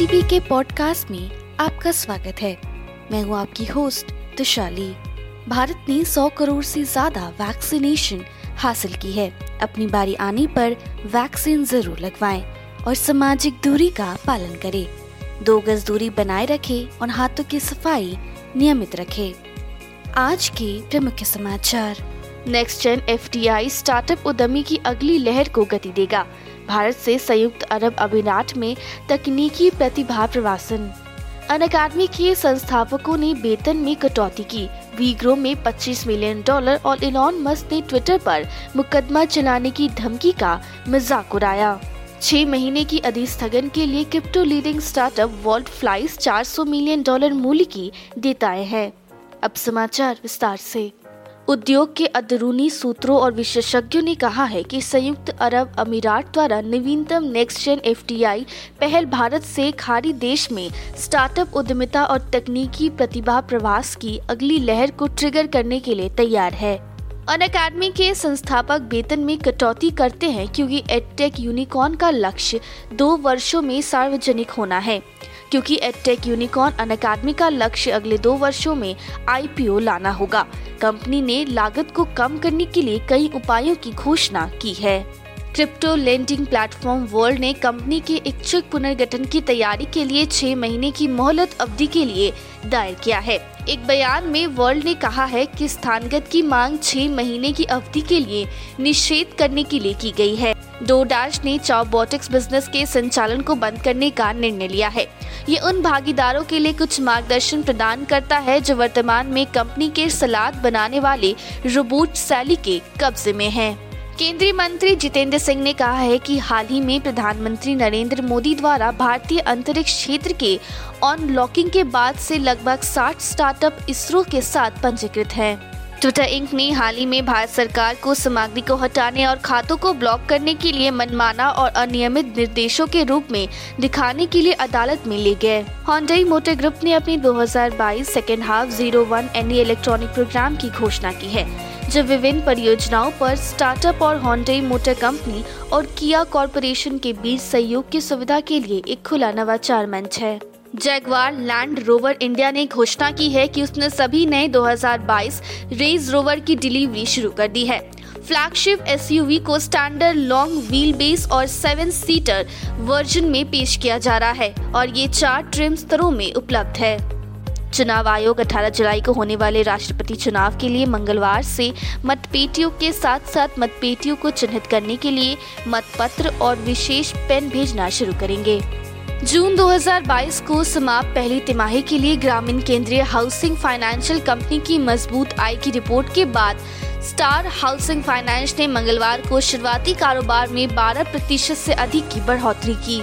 TV के podcast में आपका स्वागत है। मैं हूँ आपकी होस्ट तुशाली। भारत ने 100 करोड़ से ज़्यादा वैक्सीनेशन हासिल की है। अपनी बारी आने पर वैक्सीन ज़रूर लगवाएँ और सामाजिक दूरी का पालन करें। दो गज दूरी बनाए रखें और हाथों की सफ़ाई नियमित रखें। आज के प्रमुख समाचार। नेक्स्ट जेन एफटीआई स्टार्टअप उद्यमी की अगली लहर को गति देगा। भारत से संयुक्त अरब अमीरात में तकनीकी प्रतिभा प्रवासन। अन अकादमी के संस्थापकों ने वेतन में कटौती की। वीग्रो में 25 मिलियन डॉलर और इलॉन मस्क ने ट्विटर पर मुकदमा चलाने की धमकी का मज़ाक उड़ाया। छह महीने की अधिस्थगन के लिए crypto leading startup Vauld files 400 million dollar मूल्य की देताए है। अब समाचार विस्तार से। उद्योग के अंदरूनी सूत्रों और विशेषज्ञों ने कहा है कि संयुक्त अरब अमीरात द्वारा नवीनतम नेक्स्ट जेन एफ़ पहल भारत से खाड़ी देश में स्टार्टअप उद्यमिता और तकनीकी प्रतिभा प्रवास की अगली लहर को ट्रिगर करने के लिए तैयार है। अन अकेडमी के संस्थापक वेतन में कटौती करते हैं क्योंकि एडटेक यूनिकॉर्न का लक्ष्य दो वर्षों में सार्वजनिक होना है। क्योंकि एडटेक यूनिकॉर्न अन अकादमी का लक्ष्य अगले दो वर्षों में आईपीओ लाना होगा। कंपनी ने लागत को कम करने के लिए कई उपायों की घोषणा की है। क्रिप्टो लेंडिंग प्लेटफॉर्म वर्ल्ड ने कंपनी के इच्छुक पुनर्गठन की तैयारी के लिए छह महीने की मोहलत अवधि के लिए दायर किया है। एक बयान में वर्ल्ड ने कहा है कि स्थानगत की मांग छह महीने की अवधि के लिए निषेध करने के लिए की गई है। डो डैश ने चाओबोटिक्स बिज़नेस के संचालन को बंद करने का निर्णय लिया है। ये उन भागीदारों के लिए कुछ मार्गदर्शन प्रदान करता है जो वर्तमान में कंपनी के सलाद बनाने वाले रोबोट सैली के कब्जे में हैं। केंद्रीय मंत्री जितेंद्र सिंह ने कहा है कि हाल ही में प्रधानमंत्री नरेंद्र मोदी द्वारा भारतीय अंतरिक्ष क्षेत्र के ऑनलॉकिंग के बाद से लगभग 60 स्टार्टअप इसरो के साथ पंजीकृत हैं। ट्विटर इंक ने हाल ही में भारत सरकार को सामग्री को हटाने और खातों को ब्लॉक करने के लिए मनमाना और अनियमित निर्देशों के रूप में दिखाने के लिए अदालत में ले गए हॉन्डाई मोटर ग्रुप ने अपनी 2022 second half zero one any electronic program की घोषणा की है जो विभिन्न परियोजनाओं पर स्टार्टअप और हॉन्डाई मोटर कंपनी और किया कॉरपोरेशन के बीच सहयोग की सुविधा के लिए एक खुला नवाचार मंच है। जैगवार लैंड रोवर इंडिया ने घोषणा की है कि उसने सभी नए 2022 रेज रोवर की डिलीवरी शुरू कर दी है। फ्लैगशिप एसयूवी को स्टैंडर्ड लॉन्ग व्हील बेस और सेवन सीटर वर्जन में पेश किया जा रहा है और ये चार ट्रिम स्तरों में उपलब्ध है। चुनाव आयोग 18 जुलाई को होने वाले राष्ट्रपति चुनाव के लिए मंगलवार से मतपेटियों के साथ साथ मतपेटियों को चिन्हित करने के लिए मतपत्र और विशेष पेन भेजना शुरू करेंगे। जून 2022 को समाप्त पहली तिमाही के लिए ग्रामीण केंद्रीय हाउसिंग फाइनेंशियल कंपनी की मज़बूत आय की रिपोर्ट के बाद स्टार हाउसिंग फाइनेंस ने मंगलवार को शुरुआती कारोबार में 12 प्रतिशत से अधिक की बढ़ोतरी की।